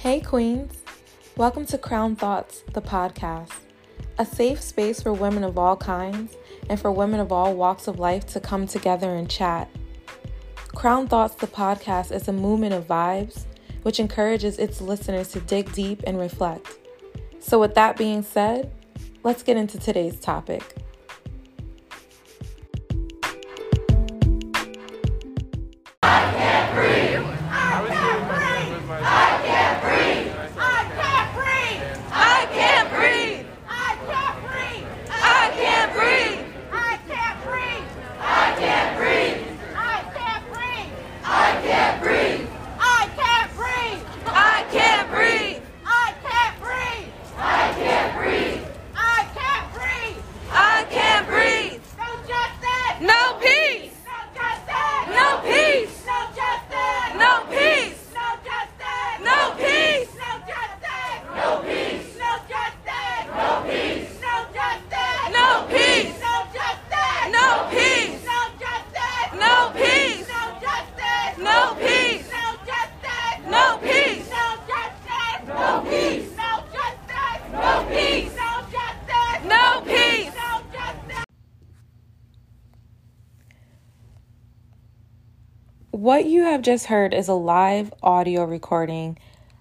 Hey, Queens. Welcome to Crown Thoughts, the podcast, a safe space for women of all kinds and for women of all walks of life to come together and chat. Crown Thoughts, the podcast, is a movement of vibes which encourages its listeners to dig deep and reflect. So, with that being said, let's get into today's topic. Have just heard is a live audio recording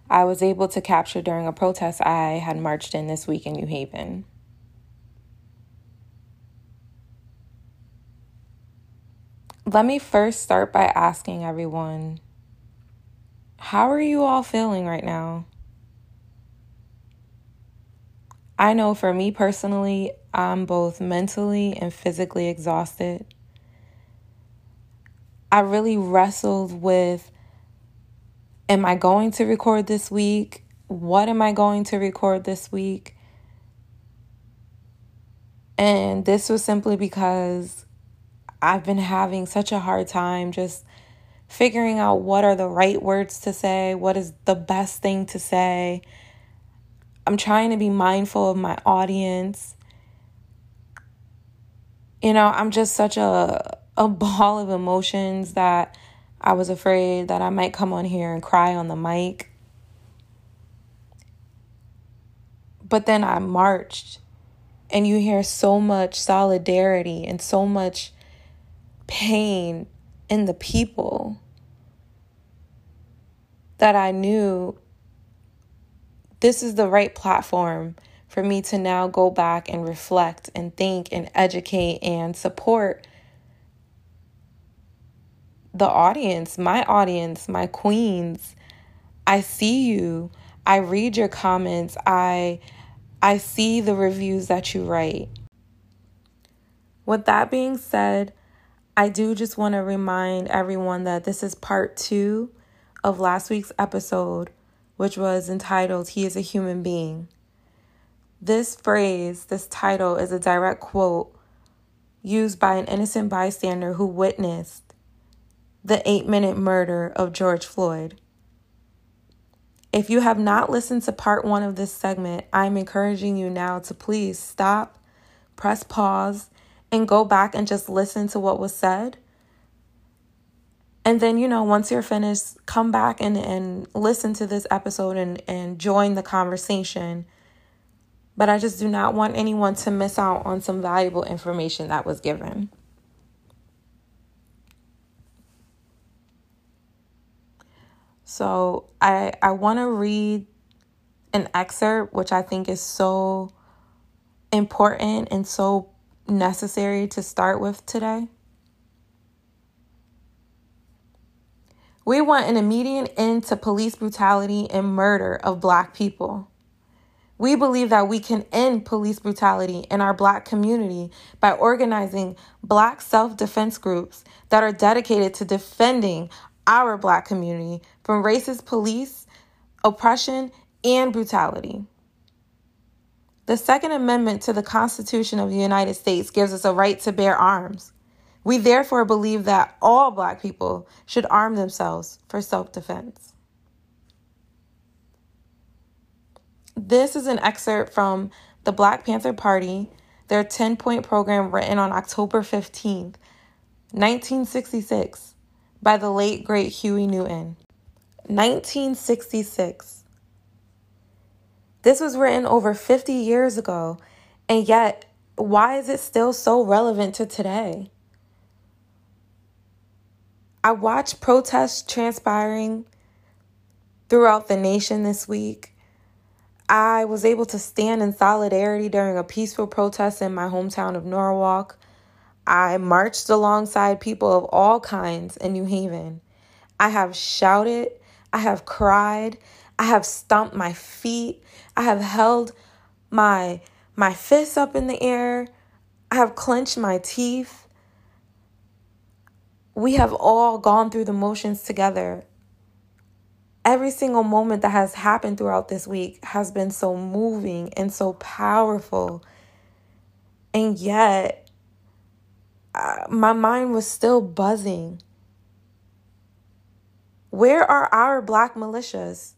I was able to capture during a protest I had marched in this week in New Haven. Let me first start by asking everyone how are you all feeling right now? I know for me personally, I'm both mentally and physically exhausted. I really wrestled with am I going to record this week? What am I going to record this week? And this was simply because I've been having such a hard time just figuring out what are the right words to say, what is the best thing to say. I'm trying to be mindful of my audience. You know, I'm just such a a ball of emotions that I was afraid that I might come on here and cry on the mic. But then I marched, and you hear so much solidarity and so much pain in the people that I knew this is the right platform for me to now go back and reflect and think and educate and support the audience, my audience, my queens. I see you. I read your comments. I I see the reviews that you write. With that being said, I do just want to remind everyone that this is part 2 of last week's episode, which was entitled He is a Human Being. This phrase, this title, is a direct quote used by an innocent bystander who witnessed the eight minute murder of George Floyd. If you have not listened to part one of this segment, I'm encouraging you now to please stop, press pause, and go back and just listen to what was said. And then, you know, once you're finished, come back and, and listen to this episode and, and join the conversation. But I just do not want anyone to miss out on some valuable information that was given. So I I want to read an excerpt which I think is so important and so necessary to start with today. We want an immediate end to police brutality and murder of black people. We believe that we can end police brutality in our black community by organizing black self defense groups that are dedicated to defending our black community from racist police, oppression, and brutality. The Second Amendment to the Constitution of the United States gives us a right to bear arms. We therefore believe that all black people should arm themselves for self defense. This is an excerpt from the Black Panther Party, their 10 point program written on October 15th, 1966 by the late great Huey Newton. 1966. This was written over 50 years ago, and yet, why is it still so relevant to today? I watched protests transpiring throughout the nation this week. I was able to stand in solidarity during a peaceful protest in my hometown of Norwalk. I marched alongside people of all kinds in New Haven. I have shouted, I have cried, I have stomped my feet, I have held my my fists up in the air, I have clenched my teeth. We have all gone through the motions together. Every single moment that has happened throughout this week has been so moving and so powerful. And yet, uh, my mind was still buzzing. Where are our black militias?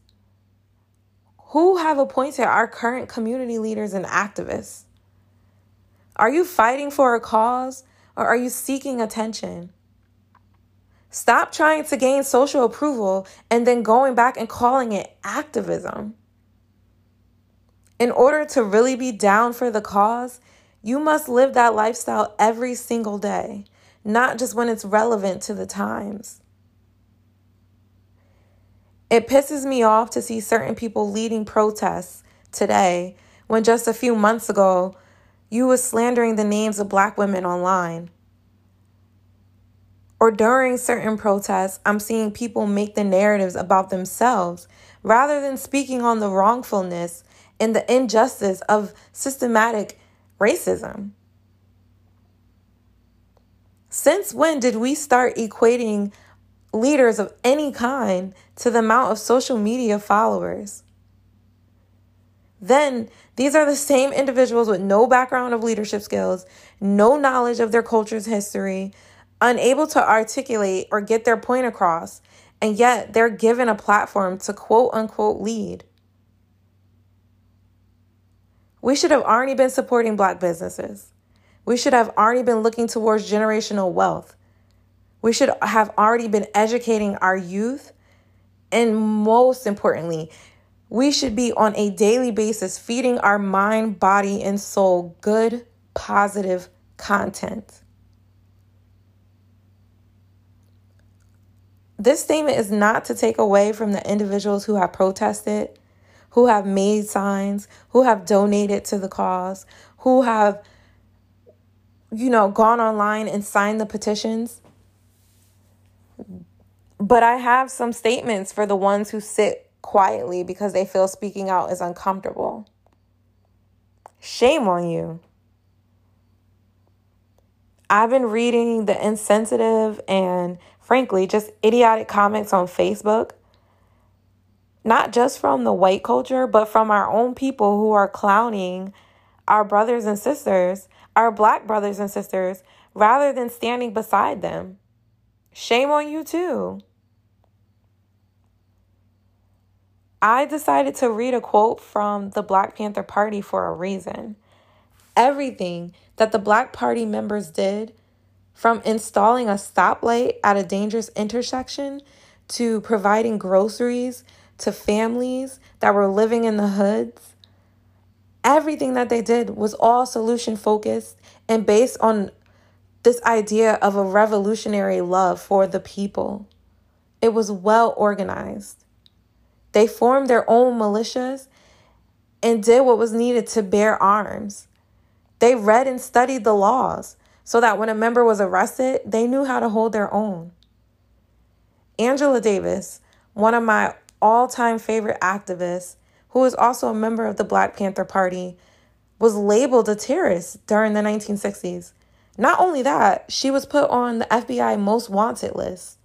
Who have appointed our current community leaders and activists? Are you fighting for a cause or are you seeking attention? Stop trying to gain social approval and then going back and calling it activism. In order to really be down for the cause, you must live that lifestyle every single day, not just when it's relevant to the times. It pisses me off to see certain people leading protests today when just a few months ago you was slandering the names of black women online. Or during certain protests, I'm seeing people make the narratives about themselves rather than speaking on the wrongfulness and the injustice of systematic racism. Since when did we start equating leaders of any kind to the amount of social media followers? Then these are the same individuals with no background of leadership skills, no knowledge of their culture's history, unable to articulate or get their point across, and yet they're given a platform to quote unquote lead. We should have already been supporting Black businesses. We should have already been looking towards generational wealth. We should have already been educating our youth. And most importantly, we should be on a daily basis feeding our mind, body, and soul good, positive content. This statement is not to take away from the individuals who have protested who have made signs, who have donated to the cause, who have, you know, gone online and signed the petitions. But I have some statements for the ones who sit quietly because they feel speaking out is uncomfortable. Shame on you. I've been reading the insensitive and, frankly, just idiotic comments on Facebook not just from the white culture, but from our own people who are clowning our brothers and sisters, our black brothers and sisters, rather than standing beside them. Shame on you, too. I decided to read a quote from the Black Panther Party for a reason. Everything that the Black Party members did, from installing a stoplight at a dangerous intersection to providing groceries to families that were living in the hoods. Everything that they did was all solution focused and based on this idea of a revolutionary love for the people. It was well organized. They formed their own militias and did what was needed to bear arms. They read and studied the laws so that when a member was arrested, they knew how to hold their own. Angela Davis, one of my all time favorite activist, who is also a member of the Black Panther Party, was labeled a terrorist during the 1960s. Not only that, she was put on the FBI most wanted list.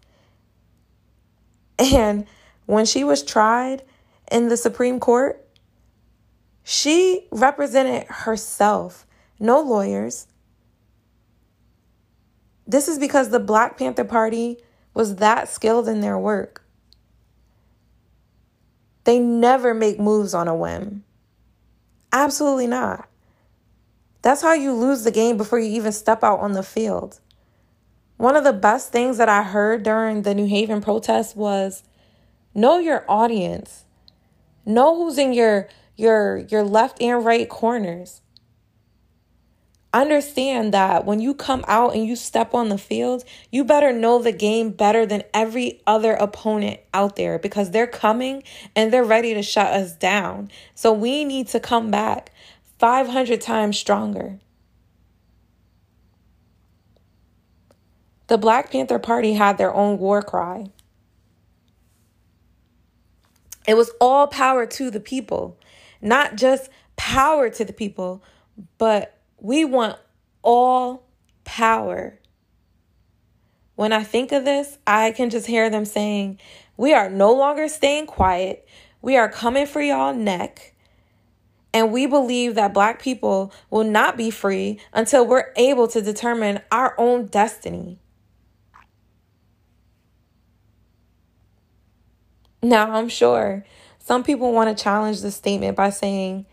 And when she was tried in the Supreme Court, she represented herself, no lawyers. This is because the Black Panther Party was that skilled in their work. They never make moves on a whim. Absolutely not. That's how you lose the game before you even step out on the field. One of the best things that I heard during the New Haven protest was know your audience. Know who's in your your your left and right corners. Understand that when you come out and you step on the field, you better know the game better than every other opponent out there because they're coming and they're ready to shut us down. So we need to come back 500 times stronger. The Black Panther Party had their own war cry. It was all power to the people, not just power to the people, but we want all power. When I think of this, I can just hear them saying, We are no longer staying quiet. We are coming for y'all neck. And we believe that Black people will not be free until we're able to determine our own destiny. Now, I'm sure some people want to challenge this statement by saying,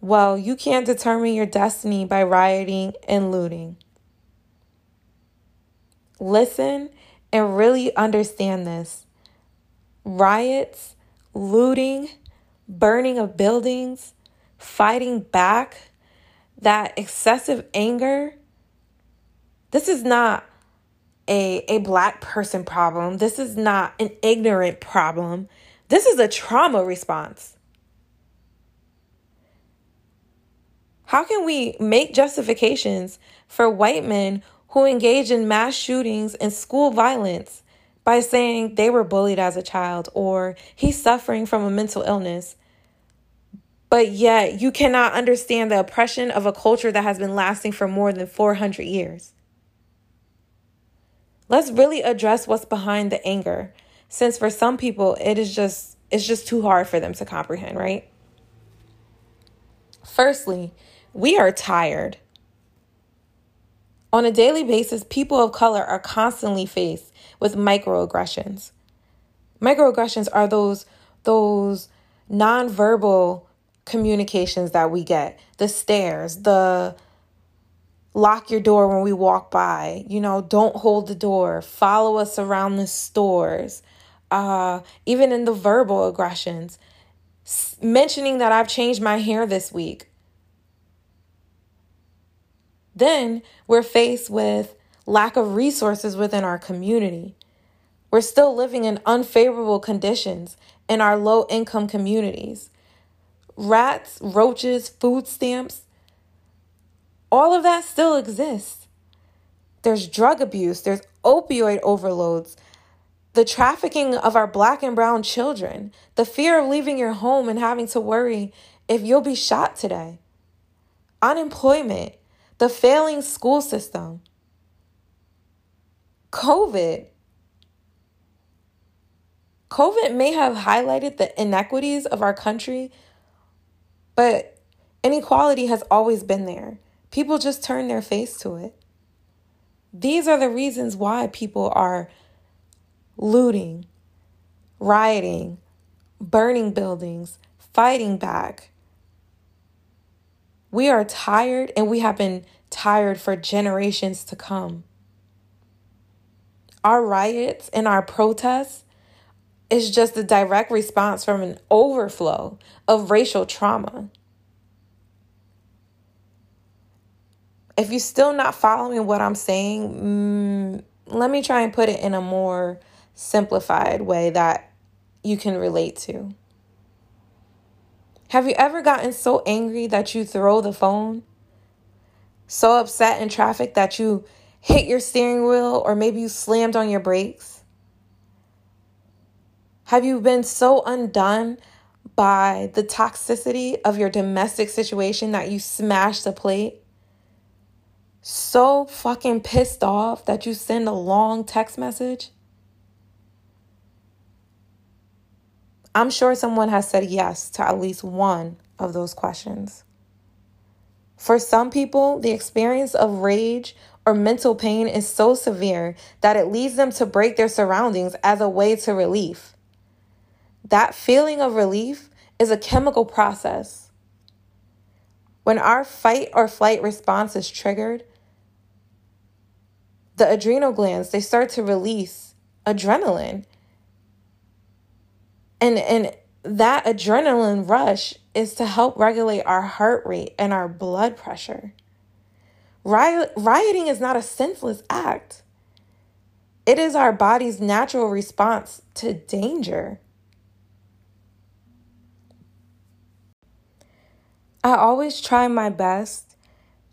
well, you can't determine your destiny by rioting and looting. Listen and really understand this. Riots, looting, burning of buildings, fighting back, that excessive anger, this is not a, a black person problem. This is not an ignorant problem. This is a trauma response. How can we make justifications for white men who engage in mass shootings and school violence by saying they were bullied as a child or he's suffering from a mental illness? But yet, you cannot understand the oppression of a culture that has been lasting for more than 400 years. Let's really address what's behind the anger, since for some people it is just it's just too hard for them to comprehend, right? Firstly, we are tired. On a daily basis, people of color are constantly faced with microaggressions. Microaggressions are those those nonverbal communications that we get. The stares, the lock your door when we walk by, you know, don't hold the door, follow us around the stores. Uh even in the verbal aggressions, mentioning that I've changed my hair this week then we're faced with lack of resources within our community. We're still living in unfavorable conditions in our low income communities. Rats, roaches, food stamps, all of that still exists. There's drug abuse, there's opioid overloads, the trafficking of our black and brown children, the fear of leaving your home and having to worry if you'll be shot today, unemployment, the failing school system, COVID. COVID may have highlighted the inequities of our country, but inequality has always been there. People just turn their face to it. These are the reasons why people are looting, rioting, burning buildings, fighting back, we are tired and we have been tired for generations to come. Our riots and our protests is just a direct response from an overflow of racial trauma. If you're still not following what I'm saying, mm, let me try and put it in a more simplified way that you can relate to. Have you ever gotten so angry that you throw the phone? So upset in traffic that you hit your steering wheel or maybe you slammed on your brakes? Have you been so undone by the toxicity of your domestic situation that you smashed the plate? So fucking pissed off that you send a long text message? I'm sure someone has said yes to at least one of those questions. For some people, the experience of rage or mental pain is so severe that it leads them to break their surroundings as a way to relief. That feeling of relief is a chemical process. When our fight or flight response is triggered, the adrenal glands they start to release adrenaline and and that adrenaline rush is to help regulate our heart rate and our blood pressure. Riot, rioting is not a senseless act. It is our body's natural response to danger. I always try my best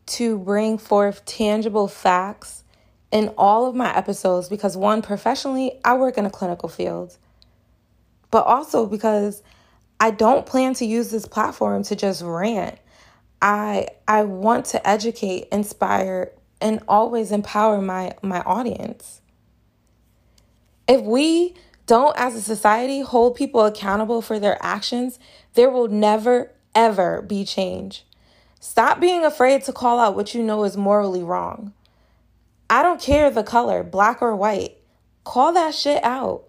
to bring forth tangible facts in all of my episodes because, one, professionally, I work in a clinical field, but also because I don't plan to use this platform to just rant. I I want to educate, inspire, and always empower my my audience. If we don't as a society hold people accountable for their actions, there will never ever be change. Stop being afraid to call out what you know is morally wrong. I don't care the color, black or white. Call that shit out.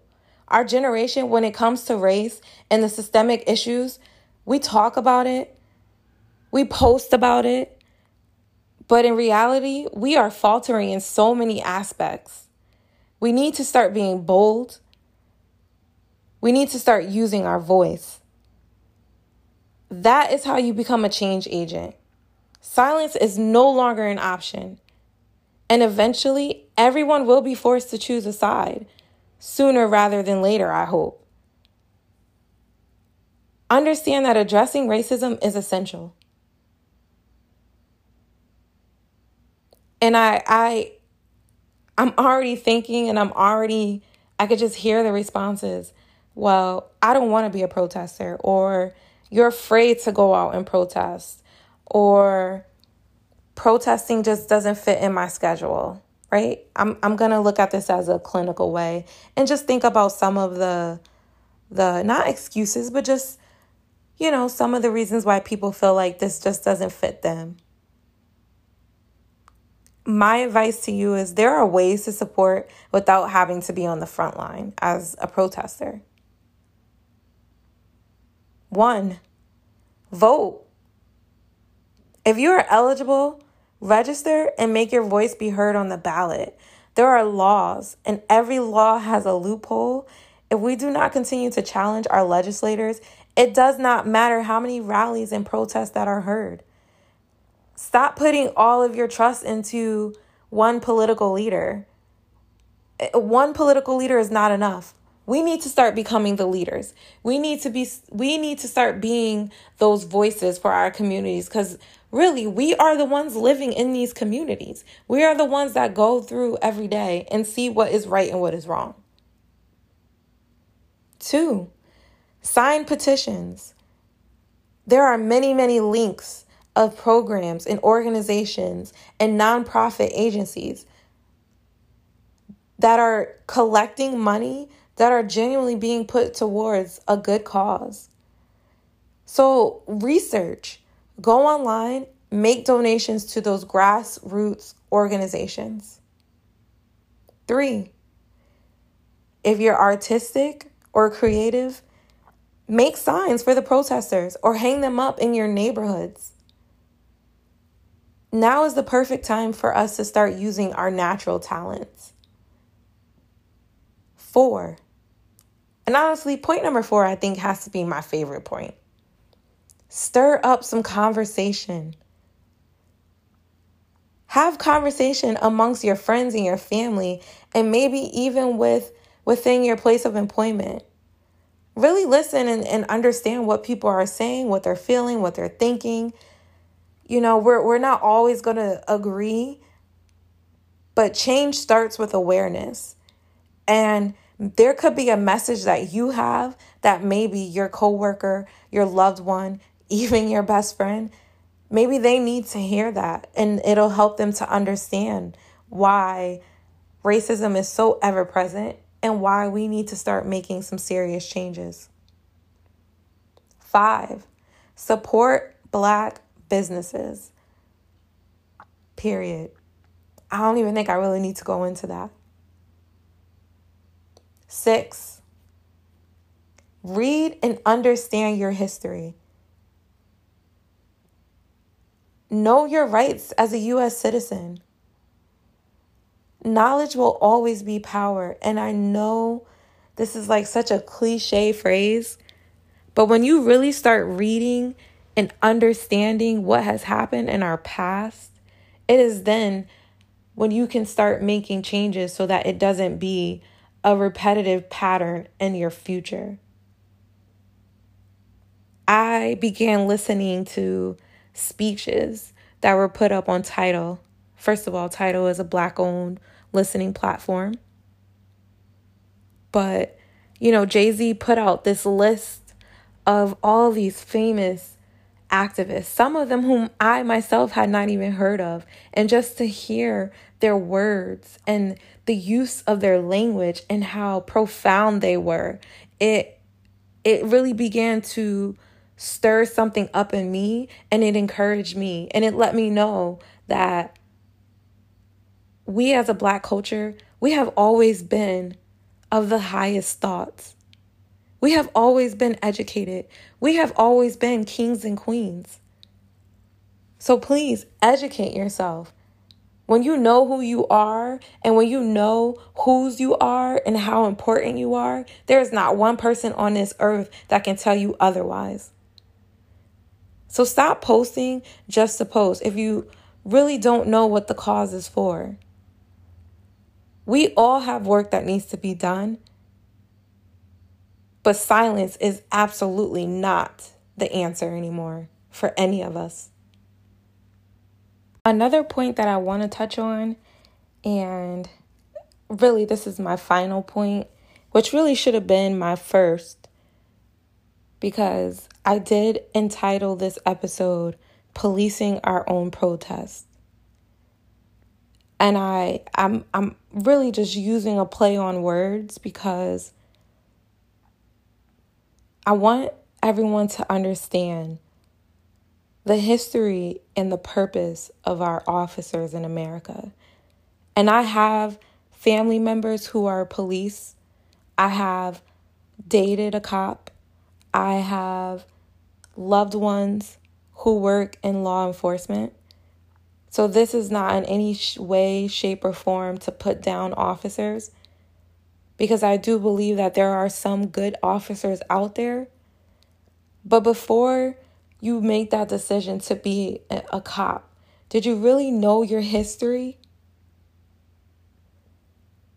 Our generation, when it comes to race and the systemic issues, we talk about it, we post about it, but in reality, we are faltering in so many aspects. We need to start being bold. We need to start using our voice. That is how you become a change agent. Silence is no longer an option. And eventually, everyone will be forced to choose a side sooner rather than later, I hope. Understand that addressing racism is essential. And I I I'm already thinking and I'm already I could just hear the responses. Well, I don't want to be a protester or you're afraid to go out and protest or protesting just doesn't fit in my schedule right? I'm I'm going to look at this as a clinical way and just think about some of the the not excuses, but just you know, some of the reasons why people feel like this just doesn't fit them. My advice to you is there are ways to support without having to be on the front line as a protester. One, vote. If you are eligible, Register and make your voice be heard on the ballot. There are laws, and every law has a loophole. If we do not continue to challenge our legislators, it does not matter how many rallies and protests that are heard. Stop putting all of your trust into one political leader. Eh, one political leader is not enough. We need to start becoming the leaders. We need to be we need to start being those voices for our communities cuz really we are the ones living in these communities. We are the ones that go through every day and see what is right and what is wrong. 2. Sign petitions. There are many, many links of programs and organizations and nonprofit agencies that are collecting money that are genuinely being put towards a good cause. So, research, go online, make donations to those grassroots organizations. Three, if you're artistic or creative, make signs for the protesters or hang them up in your neighborhoods. Now is the perfect time for us to start using our natural talents. Four, and honestly, point number four, I think, has to be my favorite point. Stir up some conversation. Have conversation amongst your friends and your family, and maybe even with within your place of employment. Really listen and, and understand what people are saying, what they're feeling, what they're thinking. You know, we're we're not always gonna agree, but change starts with awareness. And there could be a message that you have that maybe your coworker, your loved one, even your best friend, maybe they need to hear that and it'll help them to understand why racism is so ever present and why we need to start making some serious changes. 5. Support black businesses. Period. I don't even think I really need to go into that. Six, read and understand your history. Know your rights as a U.S. citizen. Knowledge will always be power. And I know this is like such a cliche phrase, But when you really start reading and understanding what has happened in our past, it is then when you can start making changes so that it doesn't be a repetitive pattern in your future. I began listening to speeches that were put up on Tidal. First of all, Tidal is a black owned listening platform. But, you know, Jay Z put out this list of all these famous activists, some of them whom I myself had not even heard of. And just to hear their words and the use of their language and how profound they were, it it really began to stir something up in me and it encouraged me and it let me know that we as a black culture, we have always been of the highest thoughts. We have always been educated. We have always been kings and queens. So please educate yourself. When you know who you are and when you know whose you are and how important you are, there is not one person on this earth that can tell you otherwise. So stop posting just to post if you really don't know what the cause is for. We all have work that needs to be done, but silence is absolutely not the answer anymore for any of us. Another point that I want to touch on, and really this is my final point, which really should have been my first, because I did entitle this episode Policing Our Own Protest. And I I'm I'm really just using a play on words because I want everyone to understand the history and the purpose of our officers in America. And I have family members who are police. I have dated a cop. I have loved ones who work in law enforcement. So, this is not in any way, shape, or form to put down officers because I do believe that there are some good officers out there. But before you make that decision to be a cop, did you really know your history?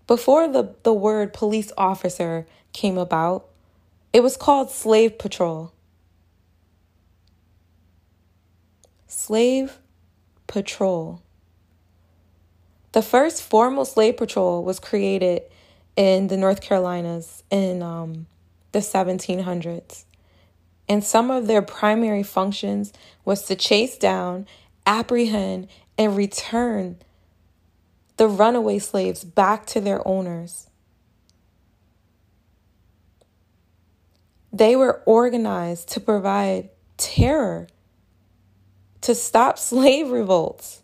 Before the, the word police officer came about, it was called slave patrol. Slave patrol. The first formal slave patrol was created in the North Carolinas in um, the 1700s. And some of their primary functions was to chase down, apprehend, and return the runaway slaves back to their owners. They were organized to provide terror, to stop slave revolts.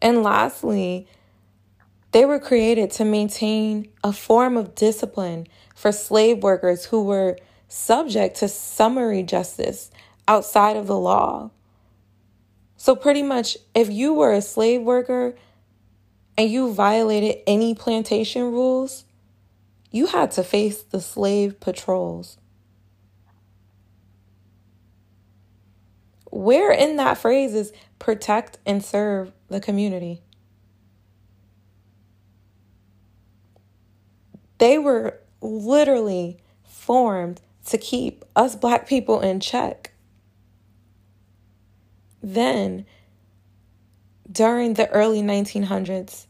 And lastly, they were created to maintain a form of discipline for slave workers who were subject to summary justice outside of the law. So, pretty much, if you were a slave worker and you violated any plantation rules, you had to face the slave patrols. Where in that phrase is protect and serve the community? They were literally formed to keep us black people in check. Then, during the early 1900s,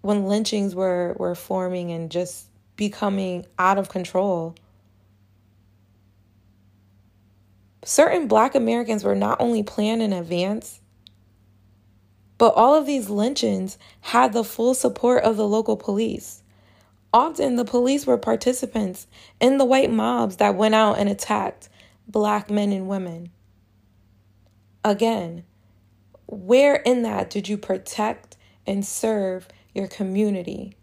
when lynchings were, were forming and just becoming out of control, certain black Americans were not only planned in advance, but all of these lynchings had the full support of the local police. Often the police were participants in the white mobs that went out and attacked black men and women. Again, where in that did you protect and serve your community?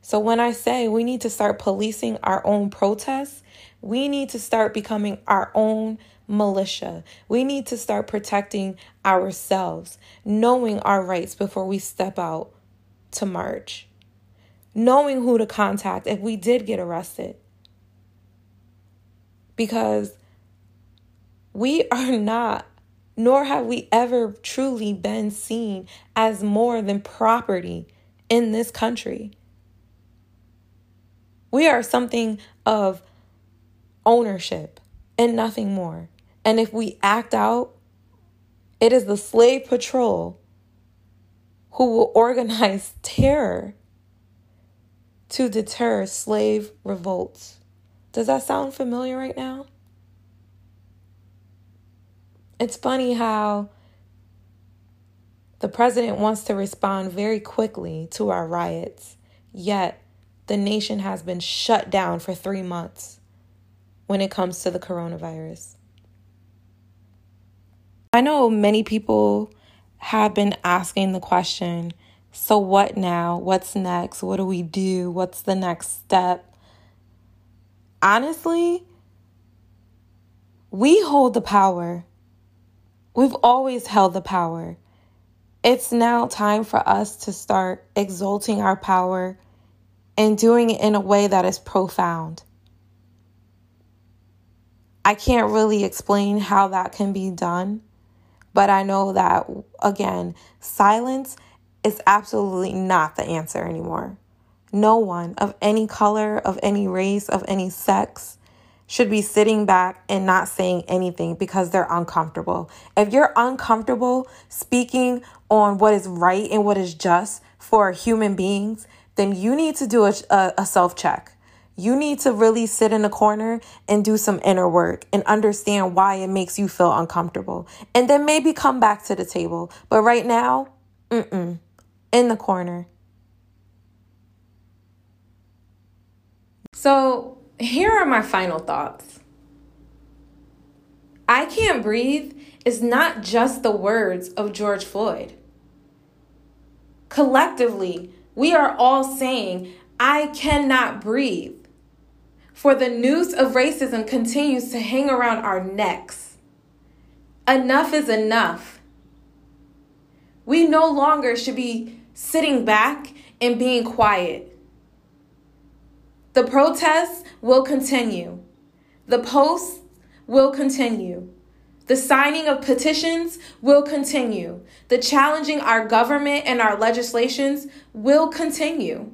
So, when I say we need to start policing our own protests, we need to start becoming our own militia. We need to start protecting ourselves, knowing our rights before we step out to march knowing who to contact if we did get arrested. Because we are not, nor have we ever truly been seen as more than property in this country. We are something of ownership and nothing more. And if we act out, it is the slave patrol who will organize terror to deter slave revolts. Does that sound familiar right now? It's funny how the president wants to respond very quickly to our riots, yet the nation has been shut down for three months when it comes to the coronavirus. I know many people have been asking the question so, what now? What's next? What do we do? What's the next step? Honestly, we hold the power. We've always held the power. It's now time for us to start exalting our power and doing it in a way that is profound. I can't really explain how that can be done, but I know that, again, silence is absolutely not the answer anymore. No one of any color, of any race, of any sex should be sitting back and not saying anything because they're uncomfortable. If you're uncomfortable speaking on what is right and what is just for human beings, then you need to do a, a, a self check. You need to really sit in a corner and do some inner work and understand why it makes you feel uncomfortable. And then maybe come back to the table. But right now, mm-mm, in the corner. So, here are my final thoughts. I can't breathe is not just the words of George Floyd. Collectively, we are all saying, I cannot breathe for the noose of racism continues to hang around our necks. Enough is enough. We no longer should be sitting back and being quiet. The protests will continue. The posts will continue. The signing of petitions will continue. The challenging our government and our legislations will continue.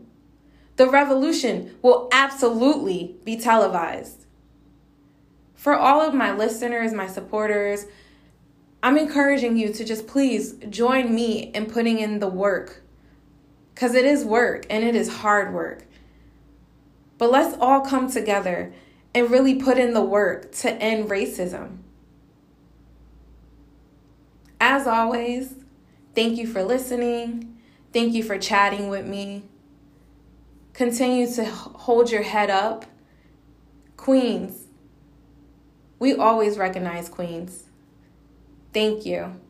The revolution will absolutely be televised. For all of my listeners, my supporters, I'm encouraging you to just please join me in putting in the work. Because it is work and it is hard work. But let's all come together and really put in the work to end racism. As always, thank you for listening. Thank you for chatting with me. Continue to hold your head up. Queens, we always recognize queens. Thank you.